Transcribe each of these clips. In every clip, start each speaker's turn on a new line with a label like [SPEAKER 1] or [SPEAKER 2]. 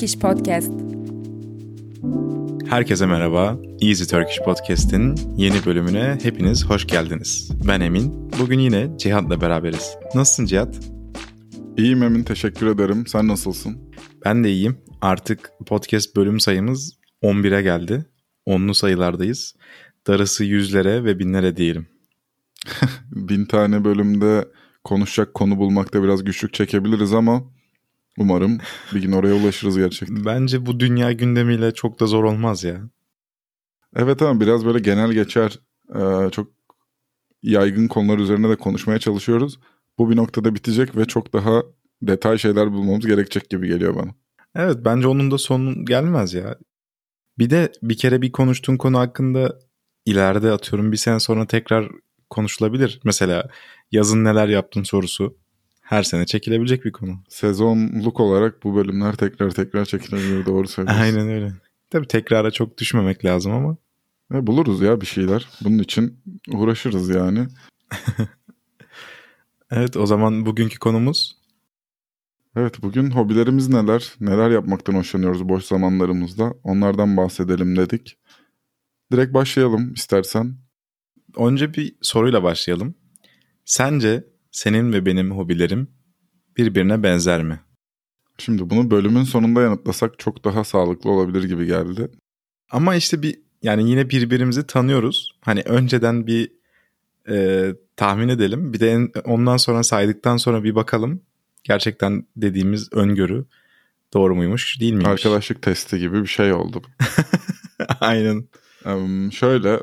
[SPEAKER 1] Turkish Podcast.
[SPEAKER 2] Herkese merhaba. Easy Turkish Podcast'in yeni bölümüne hepiniz hoş geldiniz. Ben Emin. Bugün yine Cihat'la beraberiz. Nasılsın Cihat?
[SPEAKER 3] İyiyim Emin, teşekkür ederim. Sen nasılsın?
[SPEAKER 2] Ben de iyiyim. Artık podcast bölüm sayımız 11'e geldi. Onlu sayılardayız. Darısı yüzlere ve binlere diyelim.
[SPEAKER 3] Bin tane bölümde konuşacak konu bulmakta biraz güçlük çekebiliriz ama umarım bir gün oraya ulaşırız gerçekten.
[SPEAKER 2] Bence bu dünya gündemiyle çok da zor olmaz ya.
[SPEAKER 3] Evet ama biraz böyle genel geçer e, çok yaygın konular üzerine de konuşmaya çalışıyoruz. Bu bir noktada bitecek ve çok daha detay şeyler bulmamız gerekecek gibi geliyor bana.
[SPEAKER 2] Evet bence onun da sonu gelmez ya. Bir de bir kere bir konuştuğun konu hakkında ileride atıyorum bir sene sonra tekrar konuşulabilir. Mesela yazın neler yaptın sorusu her sene çekilebilecek bir konu.
[SPEAKER 3] Sezonluk olarak bu bölümler tekrar tekrar çekilebilir doğru söylüyorsun.
[SPEAKER 2] Aynen öyle. Tabii tekrara çok düşmemek lazım ama.
[SPEAKER 3] E, buluruz ya bir şeyler. Bunun için uğraşırız yani.
[SPEAKER 2] evet o zaman bugünkü konumuz
[SPEAKER 3] Evet bugün hobilerimiz neler? Neler yapmaktan hoşlanıyoruz boş zamanlarımızda? Onlardan bahsedelim dedik. Direkt başlayalım istersen.
[SPEAKER 2] Önce bir soruyla başlayalım. Sence senin ve benim hobilerim birbirine benzer mi?
[SPEAKER 3] Şimdi bunu bölümün sonunda yanıtlasak çok daha sağlıklı olabilir gibi geldi.
[SPEAKER 2] Ama işte bir yani yine birbirimizi tanıyoruz. Hani önceden bir e, tahmin edelim. Bir de en, ondan sonra saydıktan sonra bir bakalım. Gerçekten dediğimiz öngörü doğru muymuş değil miymiş?
[SPEAKER 3] Arkadaşlık testi gibi bir şey oldu.
[SPEAKER 2] Aynen.
[SPEAKER 3] Um, şöyle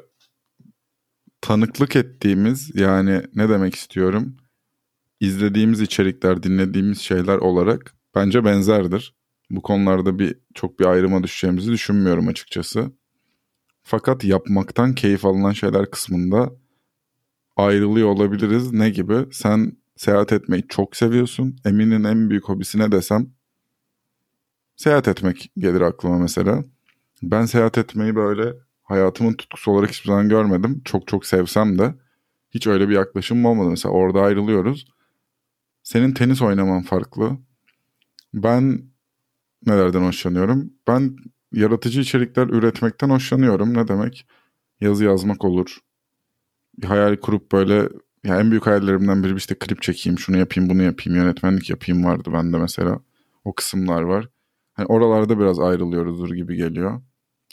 [SPEAKER 3] tanıklık ettiğimiz yani ne demek istiyorum? İzlediğimiz içerikler, dinlediğimiz şeyler olarak bence benzerdir. Bu konularda bir çok bir ayrıma düşeceğimizi düşünmüyorum açıkçası. Fakat yapmaktan keyif alınan şeyler kısmında ayrılıyor olabiliriz. Ne gibi? Sen seyahat etmeyi çok seviyorsun. Emin'in en büyük hobisine desem seyahat etmek gelir aklıma mesela. Ben seyahat etmeyi böyle hayatımın tutkusu olarak hiçbir zaman görmedim. Çok çok sevsem de hiç öyle bir yaklaşımım olmadı. Mesela orada ayrılıyoruz. Senin tenis oynaman farklı. Ben nelerden hoşlanıyorum? Ben yaratıcı içerikler üretmekten hoşlanıyorum. Ne demek? Yazı yazmak olur. Bir hayal kurup böyle ya en büyük hayallerimden biri işte klip çekeyim, şunu yapayım, bunu yapayım, yönetmenlik yapayım vardı bende mesela. O kısımlar var. Hani oralarda biraz ayrılıyoruzdur gibi geliyor.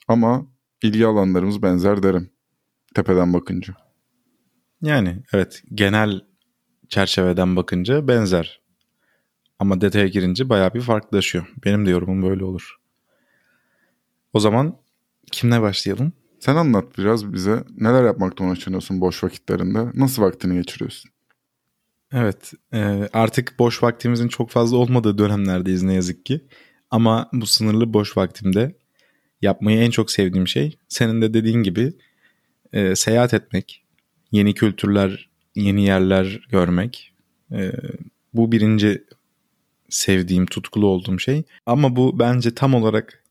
[SPEAKER 3] Ama ilgi alanlarımız benzer derim. Tepeden bakınca.
[SPEAKER 2] Yani evet genel çerçeveden bakınca benzer. Ama detaya girince bayağı bir farklılaşıyor. Benim de yorumum böyle olur. O zaman kimle başlayalım?
[SPEAKER 3] Sen anlat biraz bize. Neler yapmaktan hoşlanıyorsun boş vakitlerinde? Nasıl vaktini geçiriyorsun?
[SPEAKER 2] Evet e, artık boş vaktimizin çok fazla olmadığı dönemlerdeyiz ne yazık ki. Ama bu sınırlı boş vaktimde yapmayı en çok sevdiğim şey senin de dediğin gibi e, seyahat etmek, yeni kültürler, yeni yerler görmek. E, bu birinci sevdiğim, tutkulu olduğum şey. Ama bu bence tam olarak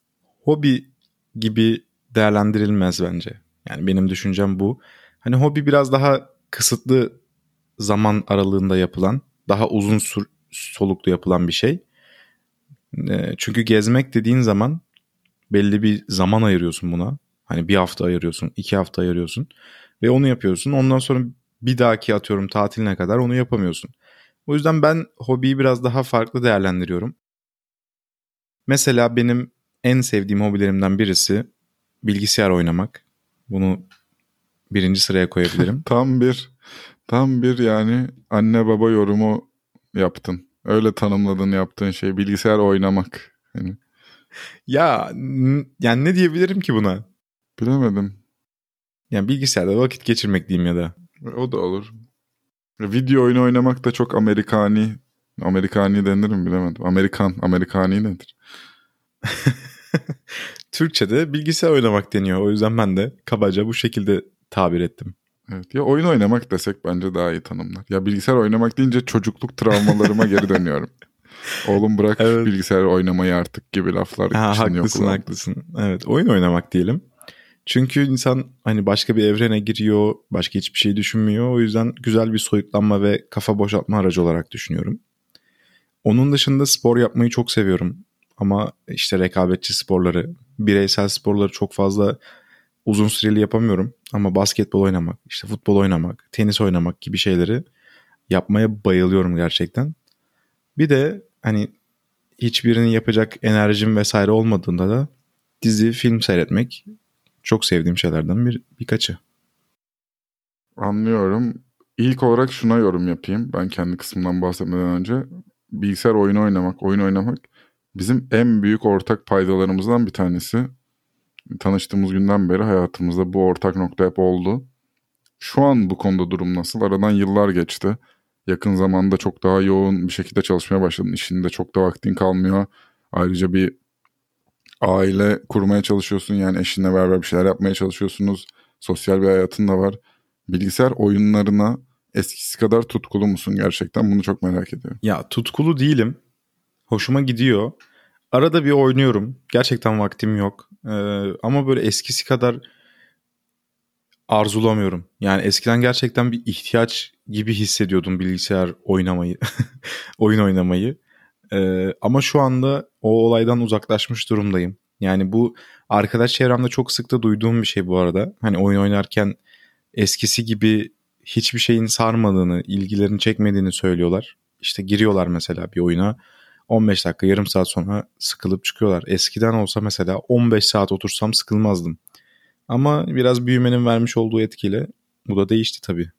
[SPEAKER 2] hobi gibi değerlendirilmez bence. Yani benim düşüncem bu. Hani hobi biraz daha kısıtlı zaman aralığında yapılan, daha uzun soluklu yapılan bir şey. E, çünkü gezmek dediğin zaman belli bir zaman ayırıyorsun buna. Hani bir hafta ayırıyorsun, iki hafta ayırıyorsun ve onu yapıyorsun. Ondan sonra bir dahaki atıyorum tatiline kadar onu yapamıyorsun. O yüzden ben hobiyi biraz daha farklı değerlendiriyorum. Mesela benim en sevdiğim hobilerimden birisi bilgisayar oynamak. Bunu birinci sıraya koyabilirim.
[SPEAKER 3] tam bir tam bir yani anne baba yorumu yaptın. Öyle tanımladın yaptığın şey bilgisayar oynamak. Yani.
[SPEAKER 2] Ya yani ne diyebilirim ki buna?
[SPEAKER 3] Bilemedim.
[SPEAKER 2] Yani bilgisayarda vakit geçirmek diyeyim ya da.
[SPEAKER 3] O da olur. Video oyunu oynamak da çok Amerikani. Amerikani denir mi bilemedim. Amerikan, Amerikani nedir?
[SPEAKER 2] Türkçe'de bilgisayar oynamak deniyor. O yüzden ben de kabaca bu şekilde tabir ettim.
[SPEAKER 3] Evet ya oyun oynamak desek bence daha iyi tanımlar. Ya bilgisayar oynamak deyince çocukluk travmalarıma geri dönüyorum. Oğlum bırak evet. bilgisayar oynamayı artık gibi laflar
[SPEAKER 2] ha, haklısın kulağımda. haklısın. Evet oyun oynamak diyelim. Çünkü insan hani başka bir evrene giriyor, başka hiçbir şey düşünmüyor. O yüzden güzel bir soyutlanma ve kafa boşaltma aracı olarak düşünüyorum. Onun dışında spor yapmayı çok seviyorum. ama işte rekabetçi sporları, bireysel sporları çok fazla uzun süreli yapamıyorum. Ama basketbol oynamak, işte futbol oynamak, tenis oynamak gibi şeyleri yapmaya bayılıyorum gerçekten. Bir de hani hiçbirini yapacak enerjim vesaire olmadığında da dizi, film seyretmek çok sevdiğim şeylerden bir birkaçı.
[SPEAKER 3] Anlıyorum. İlk olarak şuna yorum yapayım. Ben kendi kısmından bahsetmeden önce. Bilgisayar oyunu oynamak, oyun oynamak bizim en büyük ortak paydalarımızdan bir tanesi. Tanıştığımız günden beri hayatımızda bu ortak nokta hep oldu. Şu an bu konuda durum nasıl? Aradan yıllar geçti. Yakın zamanda çok daha yoğun bir şekilde çalışmaya başladın. İşinde çok da vaktin kalmıyor. Ayrıca bir aile kurmaya çalışıyorsun. Yani eşinle beraber bir şeyler yapmaya çalışıyorsunuz. Sosyal bir hayatın da var. Bilgisayar oyunlarına eskisi kadar tutkulu musun gerçekten? Bunu çok merak ediyorum.
[SPEAKER 2] Ya tutkulu değilim. Hoşuma gidiyor. Arada bir oynuyorum. Gerçekten vaktim yok. Ee, ama böyle eskisi kadar arzulamıyorum. Yani eskiden gerçekten bir ihtiyaç gibi hissediyordum bilgisayar oynamayı. oyun oynamayı. Ee, ama şu anda o olaydan uzaklaşmış durumdayım. Yani bu arkadaş çevremde çok sık da duyduğum bir şey bu arada. Hani oyun oynarken eskisi gibi hiçbir şeyin sarmadığını, ilgilerini çekmediğini söylüyorlar. İşte giriyorlar mesela bir oyuna 15 dakika yarım saat sonra sıkılıp çıkıyorlar. Eskiden olsa mesela 15 saat otursam sıkılmazdım. Ama biraz büyümenin vermiş olduğu etkiyle bu da değişti tabii.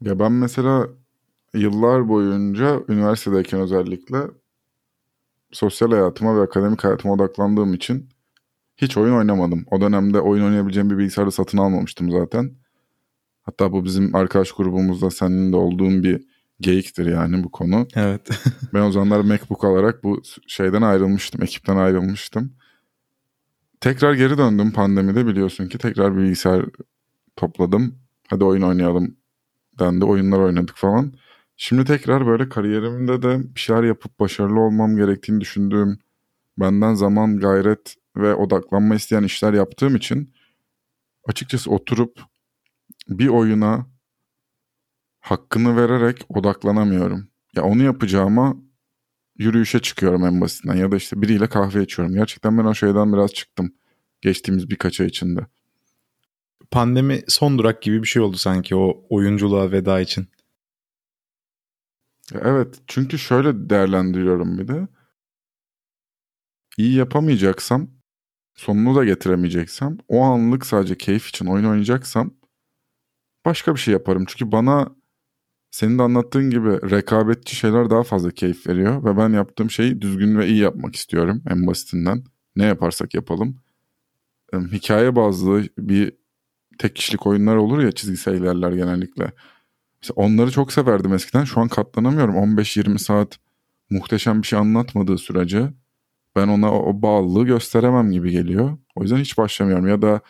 [SPEAKER 3] Ya ben mesela yıllar boyunca üniversitedeyken özellikle sosyal hayatıma ve akademik hayatıma odaklandığım için hiç oyun oynamadım. O dönemde oyun oynayabileceğim bir bilgisayarı satın almamıştım zaten. Hatta bu bizim arkadaş grubumuzda senin de olduğun bir geyiktir yani bu konu.
[SPEAKER 2] Evet.
[SPEAKER 3] ben o zamanlar MacBook alarak bu şeyden ayrılmıştım, ekipten ayrılmıştım. Tekrar geri döndüm pandemide biliyorsun ki tekrar bir bilgisayar topladım. Hadi oyun oynayalım dendi. Oyunlar oynadık falan. Şimdi tekrar böyle kariyerimde de bir şeyler yapıp başarılı olmam gerektiğini düşündüğüm, benden zaman, gayret ve odaklanma isteyen işler yaptığım için açıkçası oturup bir oyuna hakkını vererek odaklanamıyorum. Ya onu yapacağıma yürüyüşe çıkıyorum en basitinden ya da işte biriyle kahve içiyorum. Gerçekten ben o şeyden biraz çıktım geçtiğimiz birkaç ay içinde.
[SPEAKER 2] Pandemi son durak gibi bir şey oldu sanki o oyunculuğa veda için.
[SPEAKER 3] Evet çünkü şöyle değerlendiriyorum bir de. İyi yapamayacaksam, sonunu da getiremeyeceksem, o anlık sadece keyif için oyun oynayacaksam başka bir şey yaparım. Çünkü bana senin de anlattığın gibi rekabetçi şeyler daha fazla keyif veriyor ve ben yaptığım şeyi düzgün ve iyi yapmak istiyorum en basitinden. Ne yaparsak yapalım. Hikaye bazlı bir tek kişilik oyunlar olur ya çizgisel ilerler genellikle. Mesela onları çok severdim eskiden. Şu an katlanamıyorum. 15-20 saat muhteşem bir şey anlatmadığı sürece ben ona o, bağlılığı gösteremem gibi geliyor. O yüzden hiç başlamıyorum. Ya da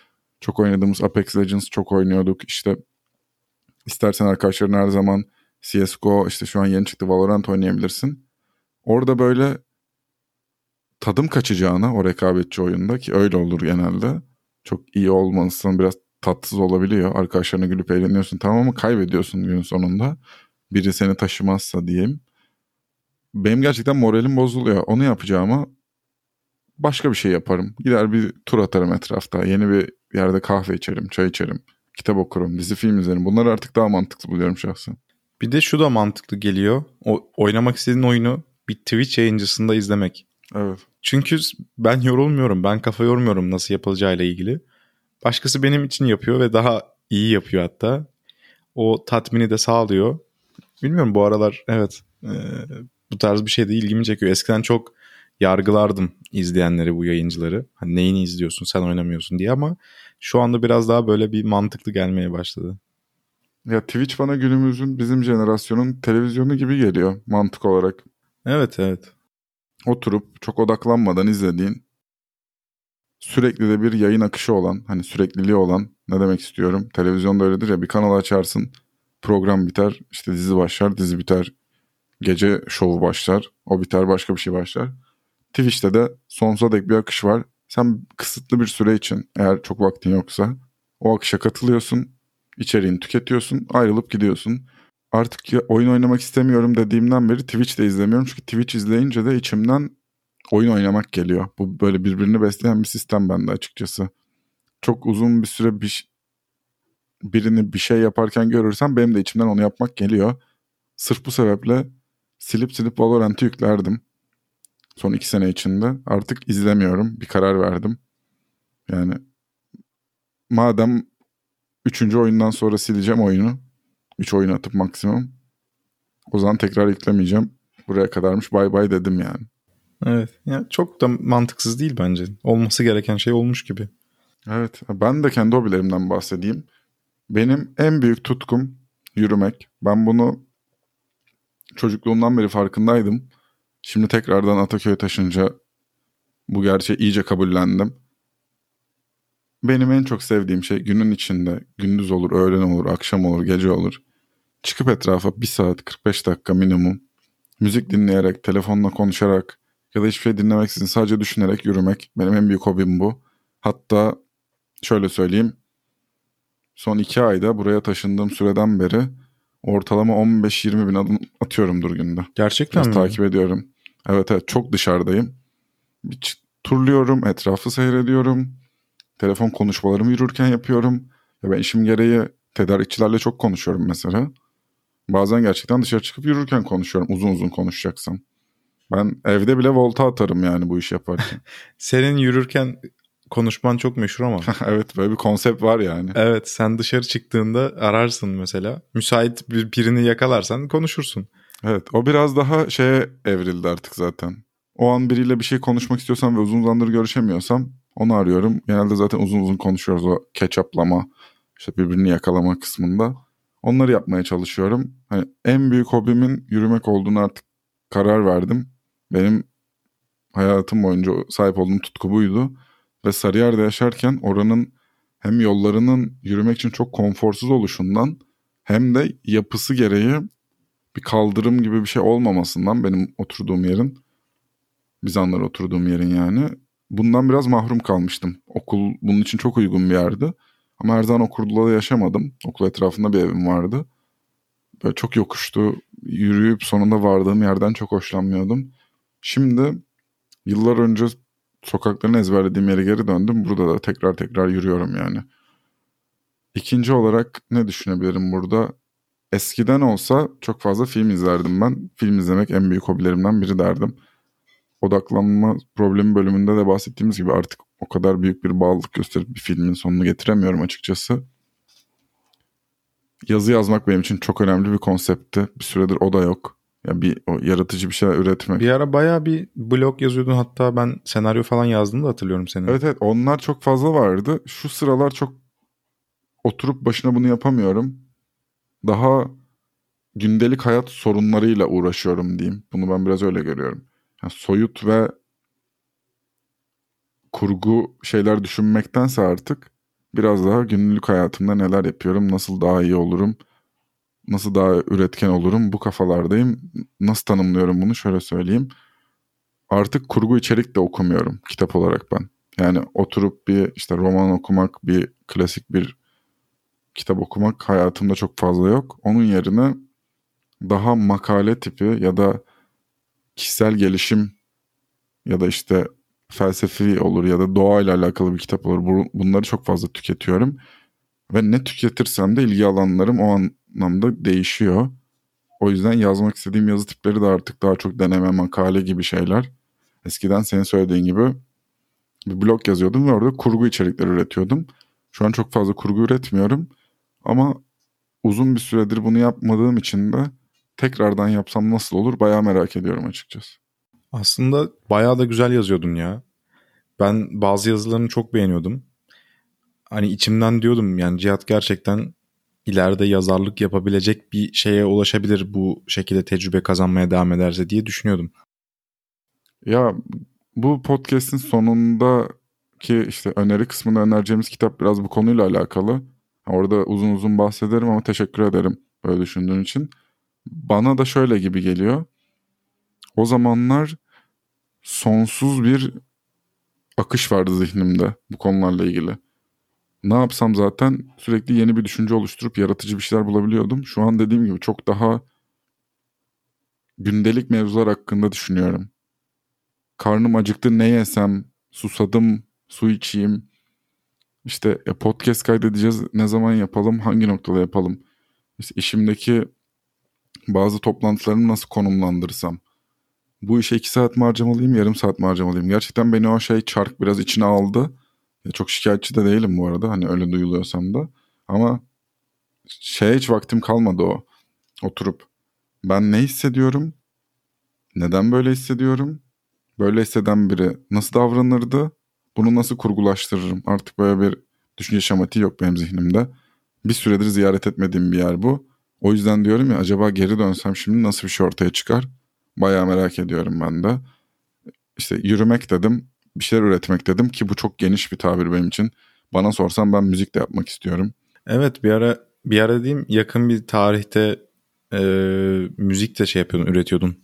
[SPEAKER 3] çok oynadığımız Apex Legends çok oynuyorduk. İşte istersen arkadaşların her zaman CSGO işte şu an yeni çıktı Valorant oynayabilirsin. Orada böyle tadım kaçacağına o rekabetçi oyunda ki öyle olur genelde. Çok iyi olmalısın biraz tatsız olabiliyor. Arkadaşlarına gülüp eğleniyorsun tamam ama kaybediyorsun günün sonunda. Biri seni taşımazsa diyeyim. Benim gerçekten moralim bozuluyor. Onu yapacağıma başka bir şey yaparım. Gider bir tur atarım etrafta. Yeni bir yerde kahve içerim, çay içerim. Kitap okurum, dizi film izlerim. Bunları artık daha mantıklı buluyorum şahsen.
[SPEAKER 2] Bir de şu da mantıklı geliyor. O, oynamak istediğin oyunu bir Twitch yayıncısında izlemek.
[SPEAKER 3] Evet.
[SPEAKER 2] Çünkü ben yorulmuyorum. Ben kafa yormuyorum nasıl yapılacağıyla ilgili. Başkası benim için yapıyor ve daha iyi yapıyor hatta. O tatmini de sağlıyor. Bilmiyorum bu aralar evet e, bu tarz bir şey de ilgimi çekiyor. Eskiden çok yargılardım izleyenleri bu yayıncıları. Hani neyini izliyorsun sen oynamıyorsun diye ama şu anda biraz daha böyle bir mantıklı gelmeye başladı.
[SPEAKER 3] Ya Twitch bana günümüzün bizim jenerasyonun televizyonu gibi geliyor mantık olarak.
[SPEAKER 2] Evet evet.
[SPEAKER 3] Oturup çok odaklanmadan izlediğin sürekli de bir yayın akışı olan hani sürekliliği olan ne demek istiyorum. Televizyonda öyledir ya bir kanal açarsın program biter işte dizi başlar dizi biter gece şovu başlar o biter başka bir şey başlar. Twitch'te de sonsuza dek bir akış var. Sen kısıtlı bir süre için eğer çok vaktin yoksa o akışa katılıyorsun içeriğini tüketiyorsun, ayrılıp gidiyorsun. Artık oyun oynamak istemiyorum dediğimden beri Twitch de izlemiyorum. Çünkü Twitch izleyince de içimden oyun oynamak geliyor. Bu böyle birbirini besleyen bir sistem bende açıkçası. Çok uzun bir süre bir birini bir şey yaparken görürsem benim de içimden onu yapmak geliyor. Sırf bu sebeple silip silip Valorant'ı yüklerdim. Son iki sene içinde. Artık izlemiyorum. Bir karar verdim. Yani madem üçüncü oyundan sonra sileceğim oyunu. Üç oyun atıp maksimum. O zaman tekrar yüklemeyeceğim. Buraya kadarmış bay bay dedim yani.
[SPEAKER 2] Evet. Yani çok da mantıksız değil bence. Olması gereken şey olmuş gibi.
[SPEAKER 3] Evet. Ben de kendi hobilerimden bahsedeyim. Benim en büyük tutkum yürümek. Ben bunu çocukluğumdan beri farkındaydım. Şimdi tekrardan Ataköy'e taşınca bu gerçeği iyice kabullendim. Benim en çok sevdiğim şey günün içinde gündüz olur, öğlen olur, akşam olur, gece olur. Çıkıp etrafa bir saat 45 dakika minimum müzik dinleyerek, telefonla konuşarak ya da hiçbir şey dinlemeksizin sadece düşünerek yürümek. Benim en büyük hobim bu. Hatta şöyle söyleyeyim. Son iki ayda buraya taşındığım süreden beri ortalama 15-20 bin adım atıyorumdur günde.
[SPEAKER 2] Gerçekten
[SPEAKER 3] Biraz
[SPEAKER 2] mi?
[SPEAKER 3] takip ediyorum. Evet evet çok dışarıdayım. Bir turluyorum, etrafı seyrediyorum. Telefon konuşmalarımı yürürken yapıyorum. Ya ben işim gereği tedarikçilerle çok konuşuyorum mesela. Bazen gerçekten dışarı çıkıp yürürken konuşuyorum uzun uzun konuşacaksam. Ben evde bile volta atarım yani bu iş yaparken.
[SPEAKER 2] Senin yürürken konuşman çok meşhur ama.
[SPEAKER 3] evet böyle bir konsept var yani.
[SPEAKER 2] evet sen dışarı çıktığında ararsın mesela. Müsait bir, birini yakalarsan konuşursun.
[SPEAKER 3] Evet o biraz daha şeye evrildi artık zaten. O an biriyle bir şey konuşmak istiyorsam ve uzun zamandır görüşemiyorsam onu arıyorum. Genelde zaten uzun uzun konuşuyoruz o ketçaplama, işte birbirini yakalama kısmında. Onları yapmaya çalışıyorum. Hani en büyük hobimin yürümek olduğunu artık karar verdim. Benim hayatım boyunca sahip olduğum tutku buydu. Ve Sarıyer'de yaşarken oranın hem yollarının yürümek için çok konforsuz oluşundan hem de yapısı gereği bir kaldırım gibi bir şey olmamasından benim oturduğum yerin Bizanlar oturduğum yerin yani bundan biraz mahrum kalmıştım. Okul bunun için çok uygun bir yerdi. Ama her zaman okulda yaşamadım. Okul etrafında bir evim vardı. Böyle çok yokuştu. Yürüyüp sonunda vardığım yerden çok hoşlanmıyordum. Şimdi yıllar önce sokaklarını ezberlediğim yere geri döndüm. Burada da tekrar tekrar yürüyorum yani. İkinci olarak ne düşünebilirim burada? Eskiden olsa çok fazla film izlerdim ben. Film izlemek en büyük hobilerimden biri derdim. Odaklanma problemi bölümünde de bahsettiğimiz gibi artık o kadar büyük bir bağlılık gösterip bir filmin sonunu getiremiyorum açıkçası. Yazı yazmak benim için çok önemli bir konseptti. Bir süredir o da yok. Ya bir o yaratıcı bir şeyler üretmek.
[SPEAKER 2] Bir ara bayağı bir blog yazıyordun hatta ben senaryo falan yazdığını da hatırlıyorum senin.
[SPEAKER 3] Evet evet onlar çok fazla vardı. Şu sıralar çok oturup başına bunu yapamıyorum. Daha gündelik hayat sorunlarıyla uğraşıyorum diyeyim. Bunu ben biraz öyle görüyorum. Yani soyut ve kurgu şeyler düşünmektense artık biraz daha günlük hayatımda neler yapıyorum, nasıl daha iyi olurum, nasıl daha üretken olurum bu kafalardayım. Nasıl tanımlıyorum bunu şöyle söyleyeyim. Artık kurgu içerik de okumuyorum kitap olarak ben. Yani oturup bir işte roman okumak, bir klasik bir kitap okumak hayatımda çok fazla yok. Onun yerine daha makale tipi ya da kişisel gelişim ya da işte felsefi olur ya da doğayla alakalı bir kitap olur. Bunları çok fazla tüketiyorum. Ve ne tüketirsem de ilgi alanlarım o anlamda değişiyor. O yüzden yazmak istediğim yazı tipleri de artık daha çok deneme, makale gibi şeyler. Eskiden senin söylediğin gibi bir blog yazıyordum ve orada kurgu içerikleri üretiyordum. Şu an çok fazla kurgu üretmiyorum. Ama uzun bir süredir bunu yapmadığım için de tekrardan yapsam nasıl olur bayağı merak ediyorum açıkçası.
[SPEAKER 2] Aslında bayağı da güzel yazıyordun ya. Ben bazı yazılarını çok beğeniyordum. Hani içimden diyordum yani Cihat gerçekten ileride yazarlık yapabilecek bir şeye ulaşabilir bu şekilde tecrübe kazanmaya devam ederse diye düşünüyordum.
[SPEAKER 3] Ya bu podcast'in sonundaki işte öneri kısmında önereceğimiz kitap biraz bu konuyla alakalı. Orada uzun uzun bahsederim ama teşekkür ederim böyle düşündüğün için. Bana da şöyle gibi geliyor. O zamanlar sonsuz bir akış vardı zihnimde bu konularla ilgili. Ne yapsam zaten sürekli yeni bir düşünce oluşturup yaratıcı bir şeyler bulabiliyordum. Şu an dediğim gibi çok daha gündelik mevzular hakkında düşünüyorum. karnım acıktı ne yesem, susadım, su içeyim. İşte e, podcast kaydedeceğiz ne zaman yapalım, hangi noktada yapalım. İşte işimdeki bazı toplantılarımı nasıl konumlandırsam. Bu işe iki saat mi harcamalıyım, yarım saat mi harcamalıyım? Gerçekten beni o şey çark biraz içine aldı. Çok şikayetçi de değilim bu arada hani öyle duyuluyorsam da. Ama şeye hiç vaktim kalmadı o. Oturup ben ne hissediyorum? Neden böyle hissediyorum? Böyle hisseden biri nasıl davranırdı? Bunu nasıl kurgulaştırırım? Artık böyle bir düşünce şematiği yok benim zihnimde. Bir süredir ziyaret etmediğim bir yer bu. O yüzden diyorum ya acaba geri dönsem şimdi nasıl bir şey ortaya çıkar? Bayağı merak ediyorum ben de. İşte yürümek dedim, bir şeyler üretmek dedim ki bu çok geniş bir tabir benim için. Bana sorsan ben müzik de yapmak istiyorum.
[SPEAKER 2] Evet bir ara bir ara diyeyim yakın bir tarihte e, müzik de şey yapıyordun, üretiyordun.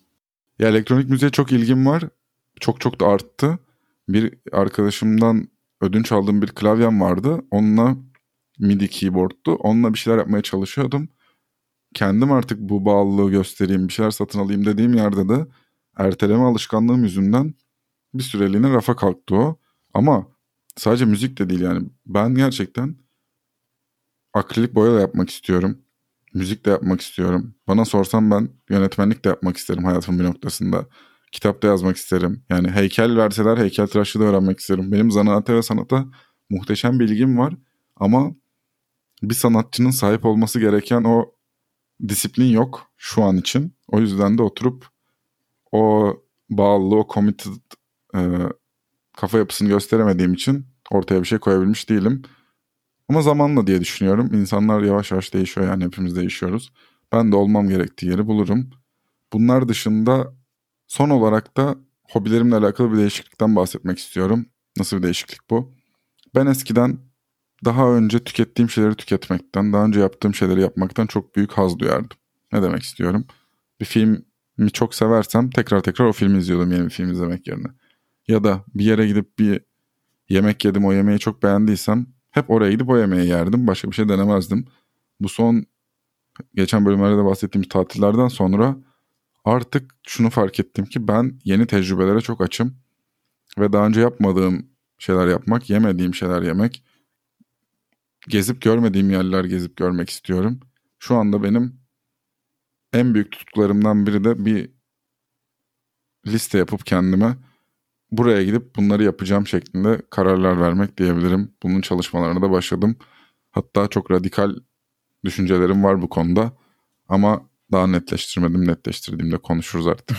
[SPEAKER 3] Ya elektronik müziğe çok ilgim var. Çok çok da arttı. Bir arkadaşımdan ödünç aldığım bir klavyem vardı. Onunla MIDI keyboard'tu. Onunla bir şeyler yapmaya çalışıyordum. Kendim artık bu bağlılığı göstereyim, bir şeyler satın alayım dediğim yerde de erteleme alışkanlığım yüzünden bir süreliğine rafa kalktı o. Ama sadece müzik de değil yani. Ben gerçekten akrilik boya da yapmak istiyorum. Müzik de yapmak istiyorum. Bana sorsan ben yönetmenlik de yapmak isterim hayatımın bir noktasında. Kitap da yazmak isterim. Yani heykel verseler heykel tıraşı da öğrenmek isterim. Benim zanaate ve sanata muhteşem bilgim var. Ama bir sanatçının sahip olması gereken o disiplin yok şu an için. O yüzden de oturup o bağlılığı, o committed e, kafa yapısını gösteremediğim için ortaya bir şey koyabilmiş değilim. Ama zamanla diye düşünüyorum. İnsanlar yavaş yavaş değişiyor yani hepimiz değişiyoruz. Ben de olmam gerektiği yeri bulurum. Bunlar dışında son olarak da hobilerimle alakalı bir değişiklikten bahsetmek istiyorum. Nasıl bir değişiklik bu? Ben eskiden daha önce tükettiğim şeyleri tüketmekten, daha önce yaptığım şeyleri yapmaktan çok büyük haz duyardım. Ne demek istiyorum? Bir filmi çok seversem tekrar tekrar o filmi izliyordum yeni bir film izlemek yerine. Ya da bir yere gidip bir yemek yedim o yemeği çok beğendiysem hep oraya gidip o yemeği yerdim. Başka bir şey denemezdim. Bu son geçen bölümlerde de bahsettiğim tatillerden sonra artık şunu fark ettim ki ben yeni tecrübelere çok açım. Ve daha önce yapmadığım şeyler yapmak, yemediğim şeyler yemek, gezip görmediğim yerler gezip görmek istiyorum. Şu anda benim en büyük tutkularımdan biri de bir liste yapıp kendime buraya gidip bunları yapacağım şeklinde kararlar vermek diyebilirim. Bunun çalışmalarına da başladım. Hatta çok radikal düşüncelerim var bu konuda. Ama daha netleştirmedim. Netleştirdiğimde konuşuruz artık.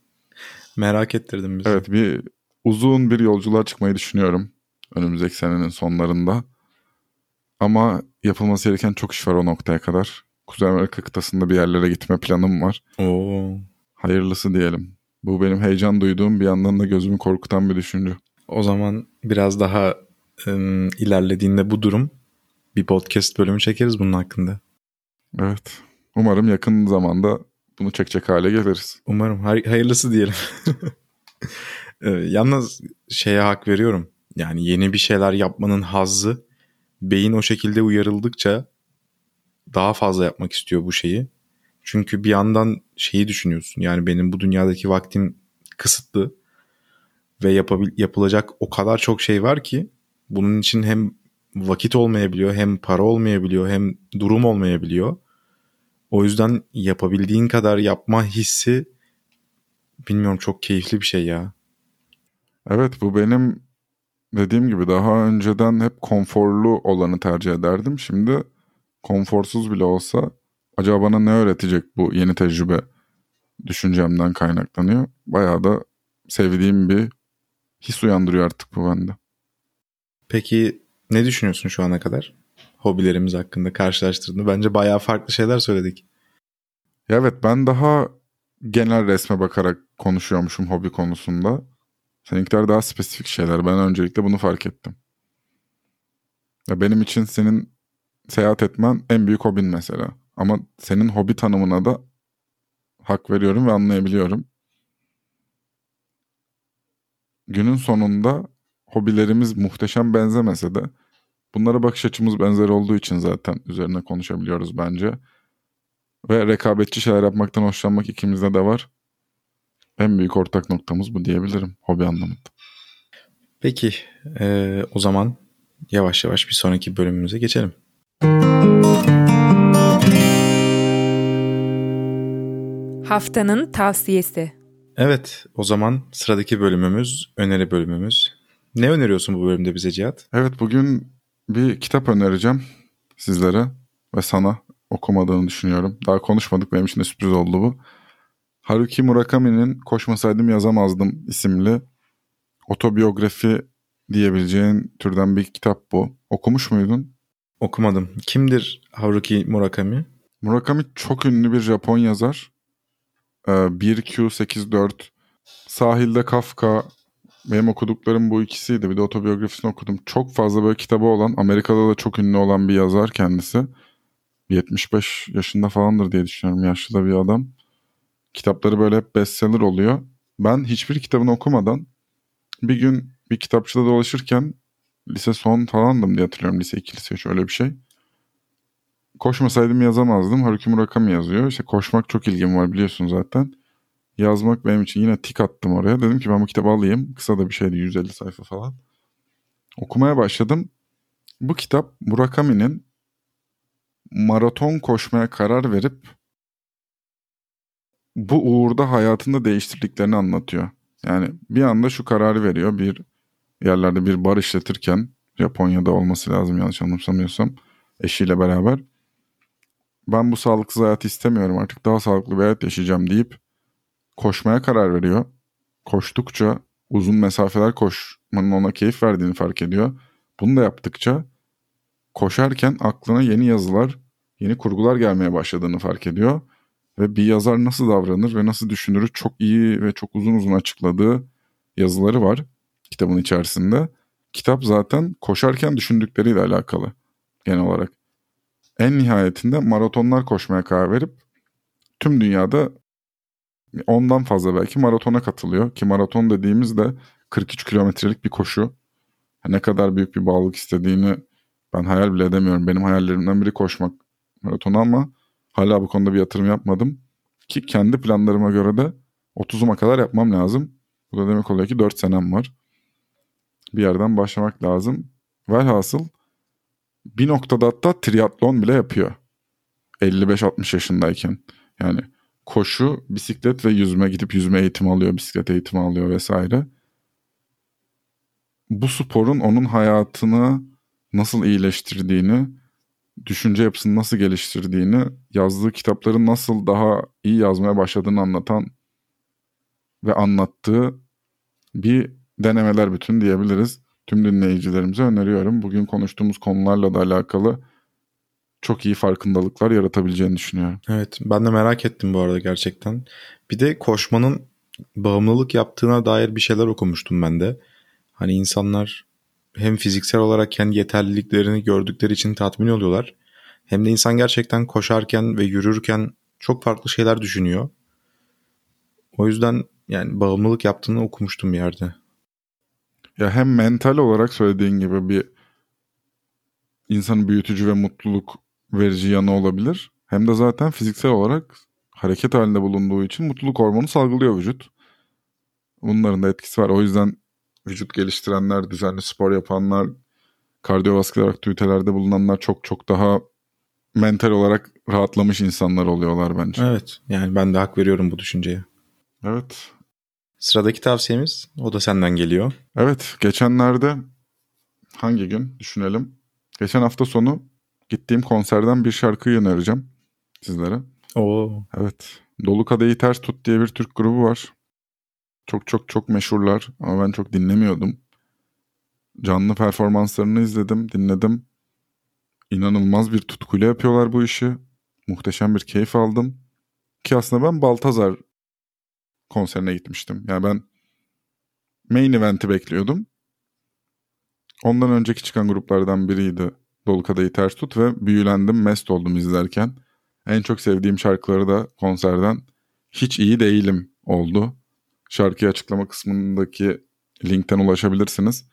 [SPEAKER 2] Merak ettirdim bizi.
[SPEAKER 3] Evet bir uzun bir yolculuğa çıkmayı düşünüyorum. Önümüzdeki senenin sonlarında. Ama yapılması gereken çok iş var o noktaya kadar. Kuzey Amerika kıtasında bir yerlere gitme planım var.
[SPEAKER 2] Oo.
[SPEAKER 3] Hayırlısı diyelim. Bu benim heyecan duyduğum bir yandan da gözümü korkutan bir düşünce.
[SPEAKER 2] O zaman biraz daha ım, ilerlediğinde bu durum bir podcast bölümü çekeriz bunun hakkında.
[SPEAKER 3] Evet. Umarım yakın zamanda bunu çekecek hale geliriz.
[SPEAKER 2] Umarım. Hay- hayırlısı diyelim. Ee, Yalnız şeye hak veriyorum. Yani yeni bir şeyler yapmanın hazzı beyin o şekilde uyarıldıkça daha fazla yapmak istiyor bu şeyi. Çünkü bir yandan şeyi düşünüyorsun. Yani benim bu dünyadaki vaktim kısıtlı ve yapabil yapılacak o kadar çok şey var ki bunun için hem vakit olmayabiliyor, hem para olmayabiliyor, hem durum olmayabiliyor. O yüzden yapabildiğin kadar yapma hissi bilmiyorum çok keyifli bir şey ya.
[SPEAKER 3] Evet bu benim dediğim gibi daha önceden hep konforlu olanı tercih ederdim. Şimdi konforsuz bile olsa acaba bana ne öğretecek bu yeni tecrübe düşüncemden kaynaklanıyor. Bayağı da sevdiğim bir his uyandırıyor artık bu bende.
[SPEAKER 2] Peki ne düşünüyorsun şu ana kadar? Hobilerimiz hakkında karşılaştırdığında bence bayağı farklı şeyler söyledik.
[SPEAKER 3] Ya evet ben daha genel resme bakarak konuşuyormuşum hobi konusunda. Seninkiler daha spesifik şeyler. Ben öncelikle bunu fark ettim. Ya benim için senin seyahat etmen en büyük hobin mesela. Ama senin hobi tanımına da hak veriyorum ve anlayabiliyorum. Günün sonunda hobilerimiz muhteşem benzemese de bunlara bakış açımız benzer olduğu için zaten üzerine konuşabiliyoruz bence. Ve rekabetçi şeyler yapmaktan hoşlanmak ikimizde de var. en büyük ortak noktamız bu diyebilirim hobi anlamında.
[SPEAKER 2] Peki e, o zaman yavaş yavaş bir sonraki bölümümüze geçelim.
[SPEAKER 1] Haftanın tavsiyesi.
[SPEAKER 2] Evet o zaman sıradaki bölümümüz öneri bölümümüz. Ne öneriyorsun bu bölümde bize Cihat?
[SPEAKER 3] Evet bugün bir kitap önereceğim sizlere ve sana okumadığını düşünüyorum. Daha konuşmadık benim için de sürpriz oldu bu. Haruki Murakami'nin Koşmasaydım Yazamazdım isimli otobiyografi diyebileceğin türden bir kitap bu. Okumuş muydun?
[SPEAKER 2] Okumadım. Kimdir Haruki Murakami?
[SPEAKER 3] Murakami çok ünlü bir Japon yazar. 1Q84, ee, Sahilde Kafka, benim okuduklarım bu ikisiydi. Bir de otobiyografisini okudum. Çok fazla böyle kitabı olan, Amerika'da da çok ünlü olan bir yazar kendisi. 75 yaşında falandır diye düşünüyorum. Yaşlı da bir adam. Kitapları böyle hep bestseller oluyor. Ben hiçbir kitabını okumadan bir gün bir kitapçıda dolaşırken lise son falandım diye hatırlıyorum. Lise 2, lise 3 öyle bir şey. Koşmasaydım yazamazdım. Haruki Murakami yazıyor. İşte koşmak çok ilgim var biliyorsun zaten. Yazmak benim için yine tik attım oraya. Dedim ki ben bu kitabı alayım. Kısa da bir şeydi 150 sayfa falan. Okumaya başladım. Bu kitap Murakami'nin maraton koşmaya karar verip bu uğurda hayatında değiştirdiklerini anlatıyor. Yani bir anda şu kararı veriyor. Bir yerlerde bir bar işletirken Japonya'da olması lazım yanlış anımsamıyorsam eşiyle beraber ben bu sağlıksız hayatı istemiyorum artık daha sağlıklı bir hayat yaşayacağım deyip koşmaya karar veriyor. Koştukça uzun mesafeler koşmanın ona keyif verdiğini fark ediyor. Bunu da yaptıkça koşarken aklına yeni yazılar, yeni kurgular gelmeye başladığını fark ediyor. Ve bir yazar nasıl davranır ve nasıl düşünürü çok iyi ve çok uzun uzun açıkladığı yazıları var kitabın içerisinde. Kitap zaten koşarken düşündükleriyle alakalı genel olarak. En nihayetinde maratonlar koşmaya karar verip tüm dünyada ondan fazla belki maratona katılıyor. Ki maraton dediğimizde 43 kilometrelik bir koşu. Ne kadar büyük bir bağlılık istediğini ben hayal bile edemiyorum. Benim hayallerimden biri koşmak maratonu ama hala bu konuda bir yatırım yapmadım. Ki kendi planlarıma göre de 30'uma kadar yapmam lazım. Bu da demek oluyor ki 4 senem var. Bir yerden başlamak lazım. Velhasıl bir noktada hatta triatlon bile yapıyor. 55-60 yaşındayken. Yani koşu, bisiklet ve yüzme gidip yüzme eğitimi alıyor, bisiklet eğitimi alıyor vesaire. Bu sporun onun hayatını nasıl iyileştirdiğini, düşünce yapısını nasıl geliştirdiğini, yazdığı kitapları nasıl daha iyi yazmaya başladığını anlatan ve anlattığı bir denemeler bütün diyebiliriz. Tüm dinleyicilerimize öneriyorum. Bugün konuştuğumuz konularla da alakalı çok iyi farkındalıklar yaratabileceğini düşünüyorum.
[SPEAKER 2] Evet ben de merak ettim bu arada gerçekten. Bir de koşmanın bağımlılık yaptığına dair bir şeyler okumuştum ben de. Hani insanlar hem fiziksel olarak kendi yeterliliklerini gördükleri için tatmin oluyorlar. Hem de insan gerçekten koşarken ve yürürken çok farklı şeyler düşünüyor. O yüzden yani bağımlılık yaptığını okumuştum bir yerde.
[SPEAKER 3] Ya hem mental olarak söylediğin gibi bir insanı büyütücü ve mutluluk verici yanı olabilir. Hem de zaten fiziksel olarak hareket halinde bulunduğu için mutluluk hormonu salgılıyor vücut. Bunların da etkisi var. O yüzden vücut geliştirenler, düzenli spor yapanlar, kardiyovasküler aktivitelerde bulunanlar çok çok daha mental olarak rahatlamış insanlar oluyorlar bence.
[SPEAKER 2] Evet. Yani ben de hak veriyorum bu düşünceye.
[SPEAKER 3] Evet.
[SPEAKER 2] Sıradaki tavsiyemiz o da senden geliyor.
[SPEAKER 3] Evet. Geçenlerde hangi gün düşünelim. Geçen hafta sonu gittiğim konserden bir şarkıyı önereceğim sizlere.
[SPEAKER 2] Oo.
[SPEAKER 3] Evet. Dolu Kadehi Ters Tut diye bir Türk grubu var. Çok çok çok meşhurlar ama ben çok dinlemiyordum. Canlı performanslarını izledim, dinledim. İnanılmaz bir tutkuyla yapıyorlar bu işi. Muhteşem bir keyif aldım. Ki aslında ben Baltazar konserine gitmiştim. Yani ben main event'i bekliyordum. Ondan önceki çıkan gruplardan biriydi Dolu Kadehi Ters Tut ve büyülendim, mest oldum izlerken. En çok sevdiğim şarkıları da konserden Hiç iyi Değilim oldu. Şarkıyı açıklama kısmındaki linkten ulaşabilirsiniz.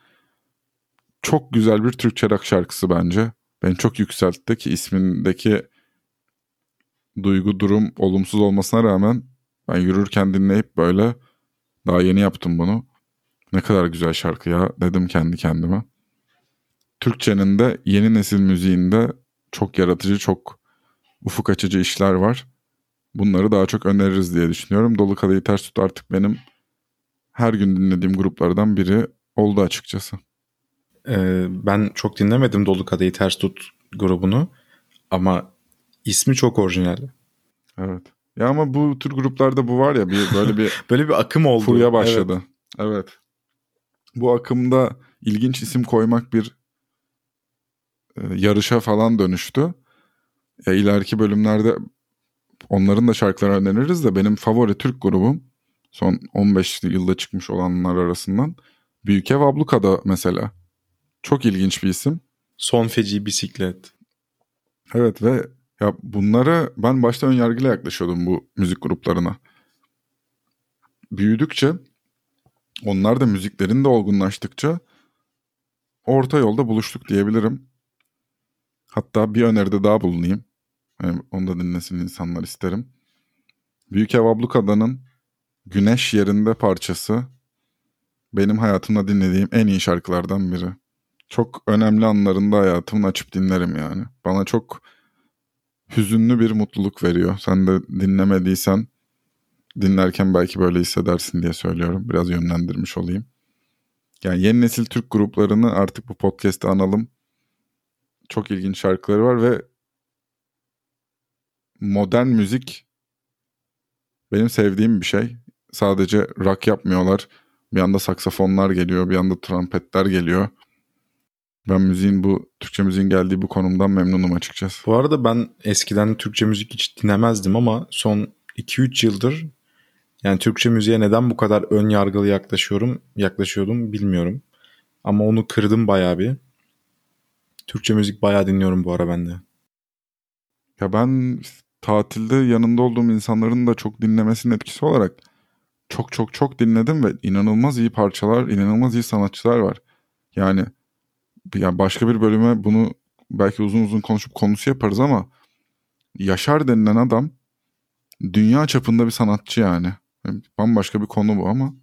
[SPEAKER 3] Çok güzel bir Türkçe rock şarkısı bence. Beni çok yükseltti ki ismindeki duygu durum olumsuz olmasına rağmen ben yürürken dinleyip böyle Daha yeni yaptım bunu. Ne kadar güzel şarkı ya dedim kendi kendime. Türkçenin de yeni nesil müziğinde çok yaratıcı, çok ufuk açıcı işler var. Bunları daha çok öneririz diye düşünüyorum. Dolu Kadehi Ters Tut artık benim her gün dinlediğim gruplardan biri oldu açıkçası.
[SPEAKER 2] Ee, ben çok dinlemedim Dolu Kadehi Ters Tut grubunu ama ismi çok orijinal.
[SPEAKER 3] Evet. Ya ama bu tür gruplarda bu var ya bir böyle bir
[SPEAKER 2] Böyle bir akım oldu.
[SPEAKER 3] furya başladı. Evet. evet. Bu akımda ilginç isim koymak bir e, yarışa falan dönüştü. Ya ileriki bölümlerde onların da şarkılarını öneririz de benim favori Türk grubum son 15 yılda çıkmış olanlar arasından Büyük Ev Abluka'da mesela. Çok ilginç bir isim.
[SPEAKER 2] Son feci bisiklet.
[SPEAKER 3] Evet ve ya bunlara ben başta ön yargıyla yaklaşıyordum bu müzik gruplarına. Büyüdükçe onlar da müziklerin de olgunlaştıkça orta yolda buluştuk diyebilirim. Hatta bir öneride daha bulunayım. Yani onu da dinlesin insanlar isterim. Büyük Ev Ablukada'nın Güneş Yerinde parçası benim hayatımda dinlediğim en iyi şarkılardan biri. Çok önemli anlarında hayatımın açıp dinlerim yani. Bana çok hüzünlü bir mutluluk veriyor. Sen de dinlemediysen dinlerken belki böyle hissedersin diye söylüyorum. Biraz yönlendirmiş olayım. Yani yeni nesil Türk gruplarını artık bu podcast'te analım. Çok ilginç şarkıları var ve modern müzik benim sevdiğim bir şey. Sadece rock yapmıyorlar. Bir anda saksafonlar geliyor, bir anda trompetler geliyor. Ben müziğin bu Türkçe müziğin geldiği bu konumdan memnunum açıkçası.
[SPEAKER 2] Bu arada ben eskiden Türkçe müzik hiç dinlemezdim ama son 2-3 yıldır yani Türkçe müziğe neden bu kadar ön yargılı yaklaşıyorum, yaklaşıyordum bilmiyorum. Ama onu kırdım bayağı bir. Türkçe müzik bayağı dinliyorum bu ara ben de.
[SPEAKER 3] Ya ben tatilde yanında olduğum insanların da çok dinlemesinin etkisi olarak çok çok çok dinledim ve inanılmaz iyi parçalar, inanılmaz iyi sanatçılar var. Yani yani başka bir bölüme bunu belki uzun uzun konuşup konusu yaparız ama Yaşar denilen adam dünya çapında bir sanatçı yani. Bambaşka bir konu bu ama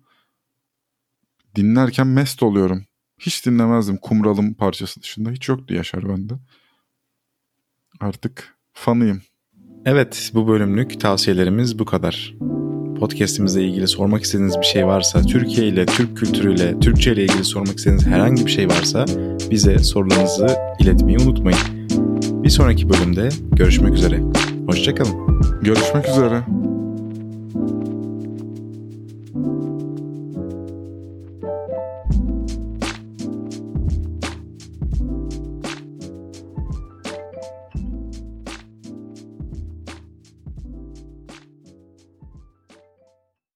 [SPEAKER 3] dinlerken mest oluyorum. Hiç dinlemezdim Kumralım parçası dışında. Hiç yoktu Yaşar bende. Artık fanıyım.
[SPEAKER 2] Evet bu bölümlük tavsiyelerimiz bu kadar. Podcast'imizle ilgili sormak istediğiniz bir şey varsa, Türkiye ile, Türk kültürüyle, Türkçe ile ilgili sormak istediğiniz herhangi bir şey varsa bize sorularınızı iletmeyi unutmayın. Bir sonraki bölümde görüşmek üzere. Hoşçakalın.
[SPEAKER 3] Görüşmek üzere.